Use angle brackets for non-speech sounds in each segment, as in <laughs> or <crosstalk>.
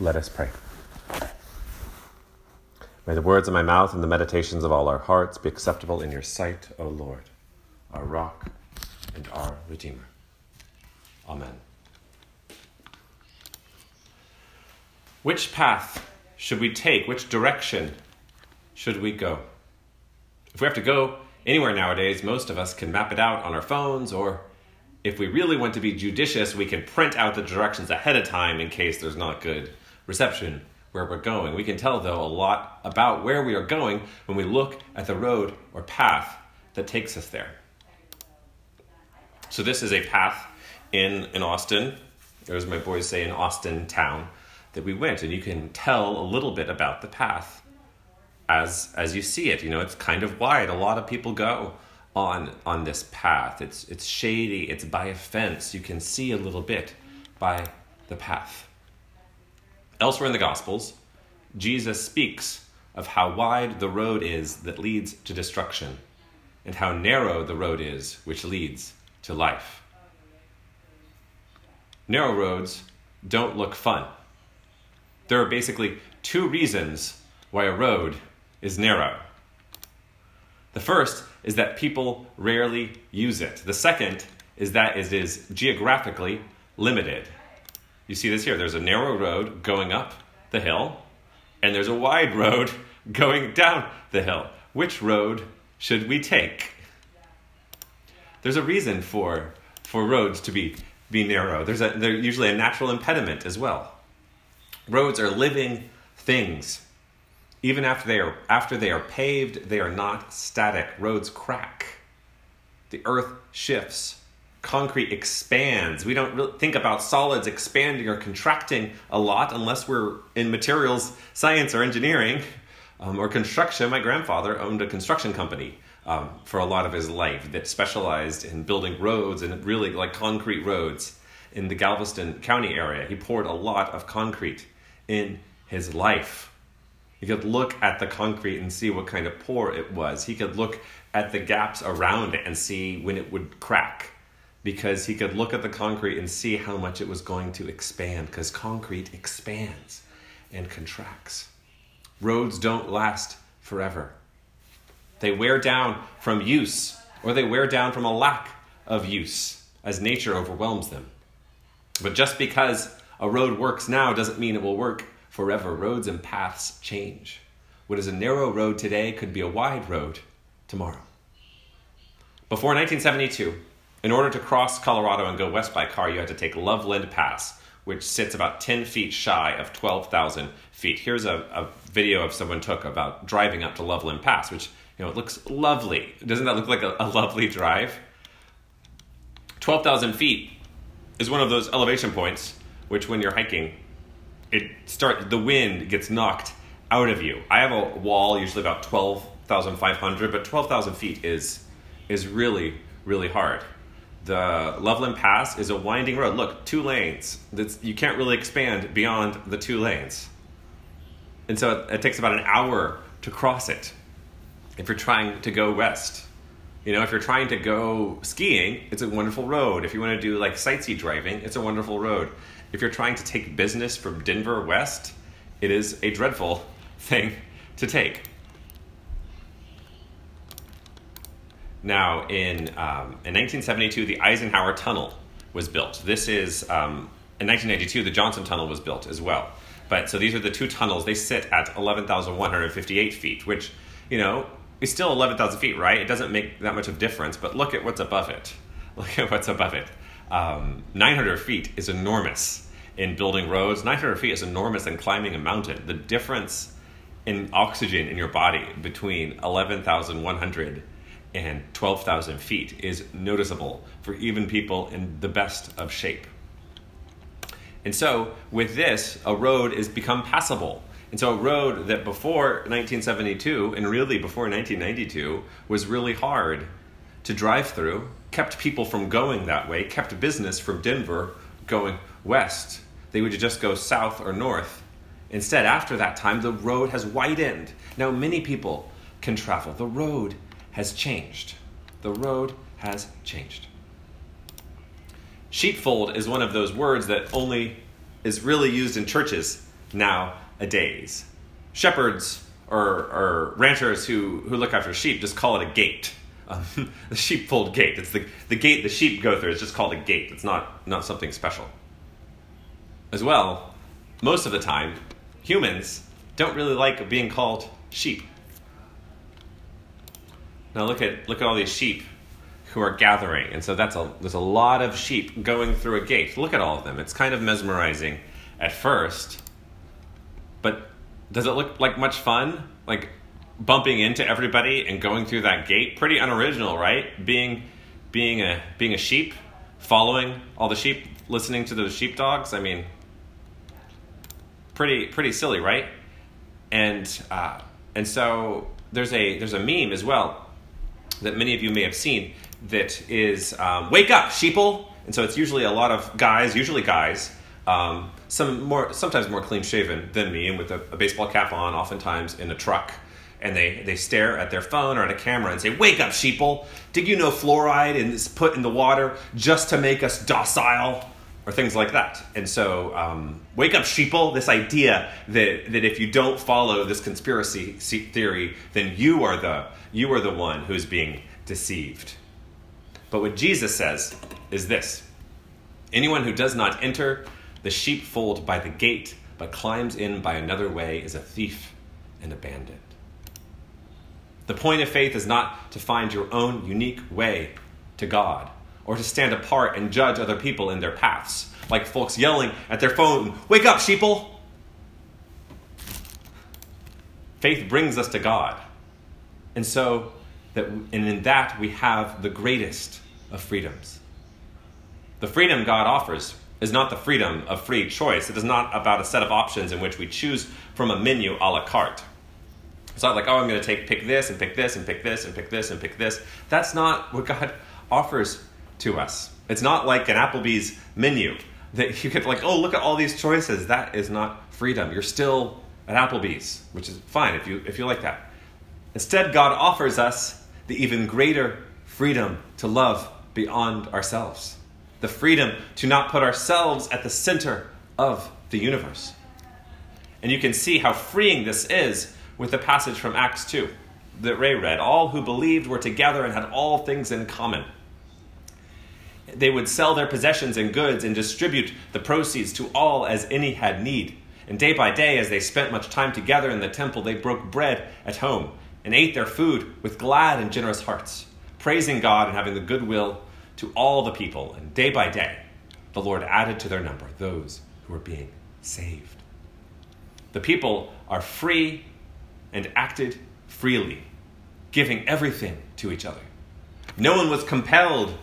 Let us pray. May the words of my mouth and the meditations of all our hearts be acceptable in your sight, O Lord, our rock and our Redeemer. Amen. Which path should we take? Which direction should we go? If we have to go anywhere nowadays, most of us can map it out on our phones, or if we really want to be judicious, we can print out the directions ahead of time in case there's not good reception where we're going. We can tell, though, a lot about where we are going when we look at the road or path that takes us there. So, this is a path in, in Austin, or as my boys say, in Austin town, that we went, and you can tell a little bit about the path as as you see it. You know, it's kind of wide. A lot of people go on on this path. It's it's shady. It's by a fence. You can see a little bit by the path. Elsewhere in the Gospels, Jesus speaks of how wide the road is that leads to destruction, and how narrow the road is which leads to life. Narrow roads don't look fun. There are basically two reasons why a road is narrow. The first is that people rarely use it. The second is that it is geographically limited. You see this here. There's a narrow road going up the hill, and there's a wide road <laughs> going down the hill. Which road should we take? There's a reason for, for roads to be, be narrow. There's a, there's usually a natural impediment as well. Roads are living things. Even after they are after they are paved, they are not static. Roads crack. The earth shifts. Concrete expands. We don't really think about solids expanding or contracting a lot unless we're in materials science or engineering um, or construction. My grandfather owned a construction company um, for a lot of his life that specialized in building roads and really like concrete roads in the Galveston County area. He poured a lot of concrete in his life. He could look at the concrete and see what kind of pour it was. He could look at the gaps around it and see when it would crack because he could look at the concrete and see how much it was going to expand because concrete expands and contracts. Roads don't last forever. They wear down from use or they wear down from a lack of use as nature overwhelms them. But just because a road works now doesn't mean it will work forever. Roads and paths change. What is a narrow road today could be a wide road tomorrow. Before 1972, in order to cross Colorado and go west by car, you had to take Loveland Pass, which sits about 10 feet shy of 12,000 feet. Here's a, a video of someone took about driving up to Loveland Pass, which, you know, it looks lovely. Doesn't that look like a, a lovely drive? 12,000 feet is one of those elevation points, which when you're hiking, it start the wind gets knocked out of you. I have a wall usually about twelve thousand five hundred, but twelve thousand feet is is really really hard. The Loveland Pass is a winding road. Look, two lanes. That's, you can't really expand beyond the two lanes, and so it, it takes about an hour to cross it. If you're trying to go west, you know, if you're trying to go skiing, it's a wonderful road. If you want to do like sightsee driving, it's a wonderful road. If you're trying to take business from Denver west, it is a dreadful <laughs> thing to take. Now, in, um, in 1972, the Eisenhower Tunnel was built. This is, um, in 1992, the Johnson Tunnel was built as well. But so these are the two tunnels. They sit at 11,158 feet, which, you know, is still 11,000 feet, right? It doesn't make that much of difference, but look at what's above it. <laughs> Look at what's above it. Um, 900 feet is enormous in building roads. 900 feet is enormous in climbing a mountain. The difference in oxygen in your body between 11,100 and 12,000 feet is noticeable for even people in the best of shape. And so, with this, a road is become passable. And so, a road that before 1972 and really before 1992 was really hard to drive through kept people from going that way, kept business from Denver going west. They would just go south or north. Instead, after that time, the road has widened. Now, many people can travel. The road has changed. The road has changed. Sheepfold is one of those words that only is really used in churches nowadays. Shepherds or, or ranchers who, who look after sheep just call it a gate. Um, <laughs> the sheepfold gate. It's the, the gate the sheep go through. It's just called a gate. It's not, not something special. As well, most of the time, humans don't really like being called sheep. Now look at look at all these sheep who are gathering, and so that's a there's a lot of sheep going through a gate. Look at all of them. It's kind of mesmerizing at first, but does it look like much fun? Like bumping into everybody and going through that gate? Pretty unoriginal, right? Being being a being a sheep, following all the sheep, listening to those sheepdogs. I mean, pretty pretty silly, right? And uh, and so there's a there's a meme as well that many of you may have seen that is um, "Wake up, sheeple!" And so it's usually a lot of guys, usually guys, um, some more sometimes more clean shaven than me, and with a, a baseball cap on, oftentimes in a truck and they, they stare at their phone or at a camera and say, Wake up, sheeple! Did you know fluoride is put in the water just to make us docile? Or things like that. And so, um, wake up, sheeple! This idea that, that if you don't follow this conspiracy theory, then you are the, you are the one who's being deceived. But what Jesus says is this Anyone who does not enter the sheepfold by the gate, but climbs in by another way, is a thief and a bandit. The point of faith is not to find your own unique way to God or to stand apart and judge other people in their paths, like folks yelling at their phone, Wake up, sheeple! Faith brings us to God. And so, that, and in that, we have the greatest of freedoms. The freedom God offers is not the freedom of free choice. It is not about a set of options in which we choose from a menu a la carte. It's not like, oh, I'm going to take pick this and pick this and pick this and pick this and pick this. That's not what God <laughs> offers to us. It's not like an Applebee's menu that you get like, oh, look at all these choices. That is not freedom. You're still at Applebee's, which is fine if you if you like that. Instead, God offers us the even greater freedom to love beyond ourselves. The freedom to not put ourselves at the center of the universe. And you can see how freeing this is with the passage from Acts 2 that Ray read. All who believed were together and had all things in common. They would sell their possessions and goods and distribute the proceeds to all as any had need. And day by day, as they spent much time together in the temple, they broke bread at home and ate their food with glad and generous hearts, praising God and having the goodwill to all the people. And day by day, the Lord added to their number those who were being saved. The people are free and acted freely, giving everything to each other. No one was compelled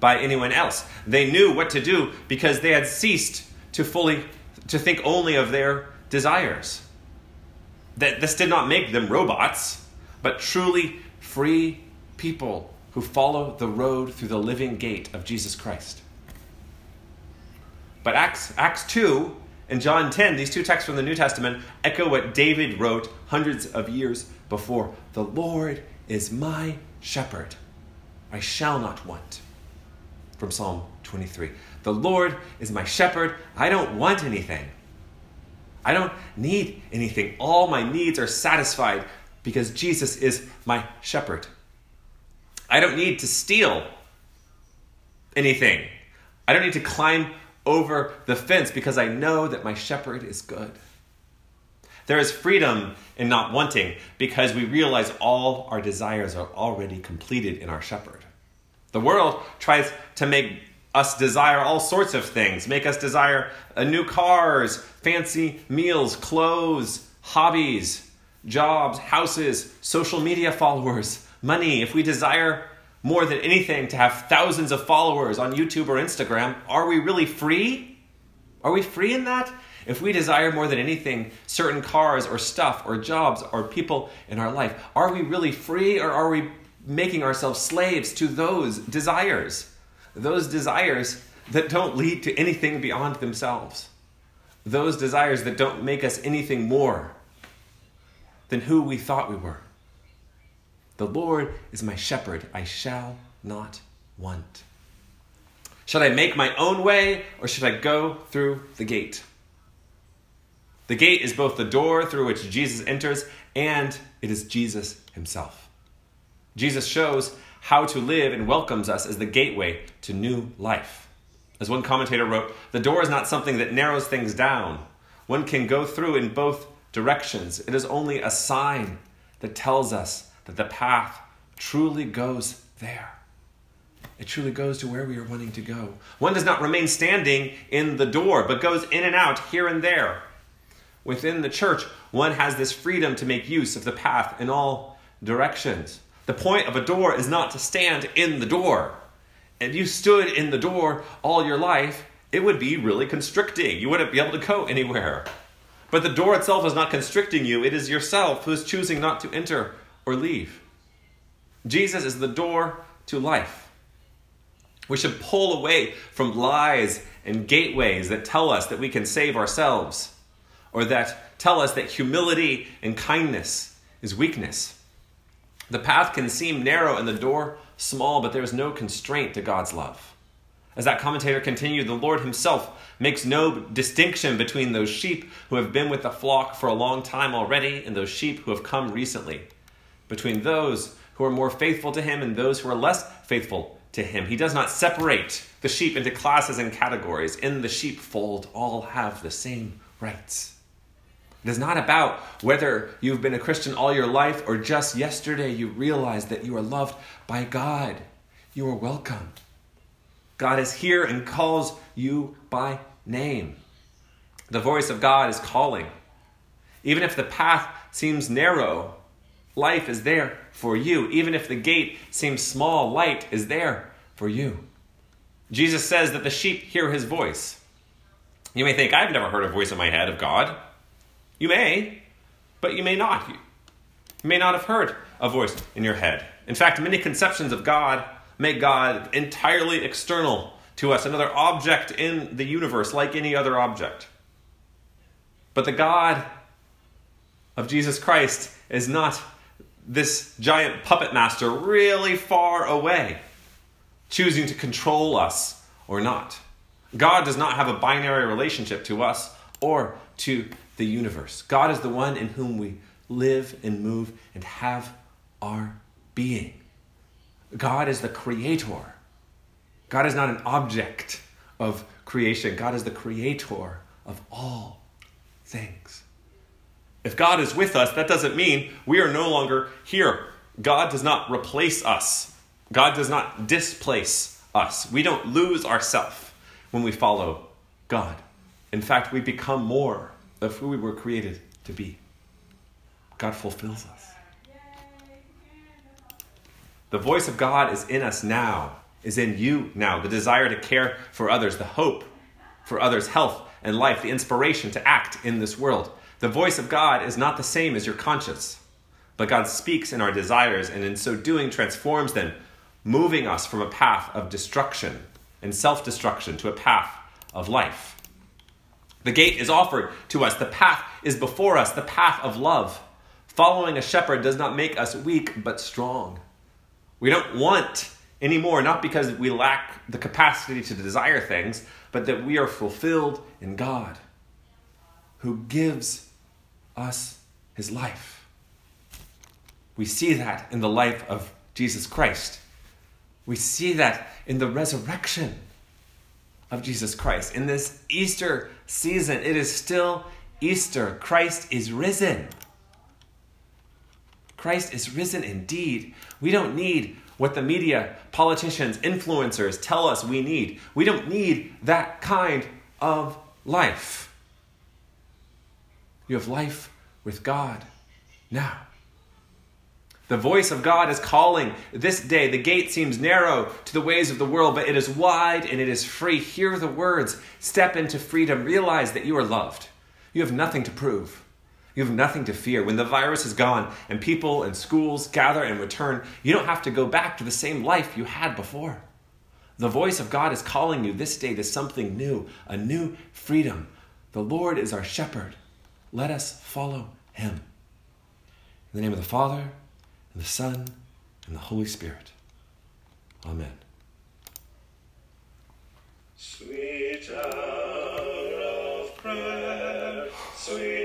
by anyone else. They knew what to do because they had ceased to fully to think only of their desires. That this did not make them robots, but truly free people who follow the road through the living gate of Jesus Christ. But Acts, Acts 2 and John 10, these two texts from the New Testament, echo what David wrote hundreds of years before The Lord is my shepherd, I shall not want. From Psalm 23. The Lord is my shepherd, I don't want anything. I don't need anything. All my needs are satisfied because Jesus is my shepherd. I don't need to steal anything. I don't need to climb over the fence because I know that my shepherd is good. There is freedom in not wanting because we realize all our desires are already completed in our shepherd. The world tries to make us desire all sorts of things, make us desire uh, new cars, fancy meals, clothes, hobbies, jobs, houses, social media followers, <laughs> money. If we desire more than anything to have thousands of followers on YouTube or Instagram, are we really free? Are we free in that? If we desire more than anything certain cars or stuff or jobs or people in our life, are we really free or are we making ourselves slaves to those desires? Those desires that don't lead to anything beyond themselves. Those desires that don't make us anything more than who we thought we were. The Lord is my shepherd, I shall not want. Should I make my own way or should I go through the gate? The gate is both the door through which Jesus enters and it is Jesus himself. Jesus shows how to live and welcomes us as the gateway to new life. As one commentator wrote, the door is not something that narrows things down. One can go through in both directions. It is only a sign that tells us that the path truly goes there. It truly goes to where we are wanting to go. One does not remain standing in the door, but goes in and out here and there. Within the church, one has this freedom to make use of the path in all directions. The point of a door is not to stand in the door. If you stood in the door all your life, it would be really constricting. You wouldn't be able to go anywhere. But the door itself is not constricting you, it is yourself who is choosing not to enter or leave. Jesus is the door to life. We should pull away from lies and gateways that tell us that we can save ourselves or that tell us that humility and kindness is weakness. The path can seem narrow and the door small, but there is no constraint to God's love. As that commentator continued, the Lord Himself makes no distinction between those sheep who have been with the flock for a long time already and those sheep who have come recently, between those who are more faithful to Him and those who are less faithful to Him. He does not separate the sheep into classes and categories. In the sheepfold, all have the same rights. It is not about whether you've been a Christian all your life or just yesterday you realized that you are loved by God. You are welcome. God is here and calls you by name. The voice of God is calling. Even if the path seems narrow, life is there for you. Even if the gate seems small, light is there for you. Jesus says that the sheep hear his voice. You may think, I've never heard a voice in my head of God. You may, but you may not. You may not have heard a voice in your head. In fact, many conceptions of God make God entirely external to us, another object in the universe, like any other object. But the God of Jesus Christ is not this giant puppet master really far away, choosing to control us or not. God does not have a binary relationship to us or to the universe. God is the one in whom we live and move and have our being. God is the creator. God is not an object of creation. God is the creator of all things. If God is with us, that doesn't mean we are no longer here. God does not replace us. God does not displace us. We don't lose ourselves when we follow God. In fact, we become more of who we were created to be. God fulfills us. The voice of God is in us now, is in you now. The desire to care for others, the hope for others' health and life, the inspiration to act in this world. The voice of God is not the same as your conscience, but God speaks in our desires and in so doing transforms them, moving us from a path of destruction and self destruction to a path of life. The gate is offered to us, the path is before us, the path of love. Following a shepherd does not make us weak, but strong. We don't want anymore, not because we lack the capacity to desire things, but that we are fulfilled in God, who gives us his life. We see that in the life of Jesus Christ. We see that in the resurrection of Jesus Christ. In this Easter season, it is still Easter. Christ is risen. Christ is risen indeed. We don't need what the media, politicians, influencers tell us we need. We don't need that kind of life. You have life with God now. The voice of God is calling this day. The gate seems narrow to the ways of the world, but it is wide and it is free. Hear the words. Step into freedom. Realize that you are loved. You have nothing to prove. You have nothing to fear. When the virus is gone and people and schools gather and return, you don't have to go back to the same life you had before. The voice of God is calling you this day to something new, a new freedom. The Lord is our shepherd. Let us follow him. In the name of the Father, the Son, and the Holy Spirit. Amen. Sweet hour of prayer, sweet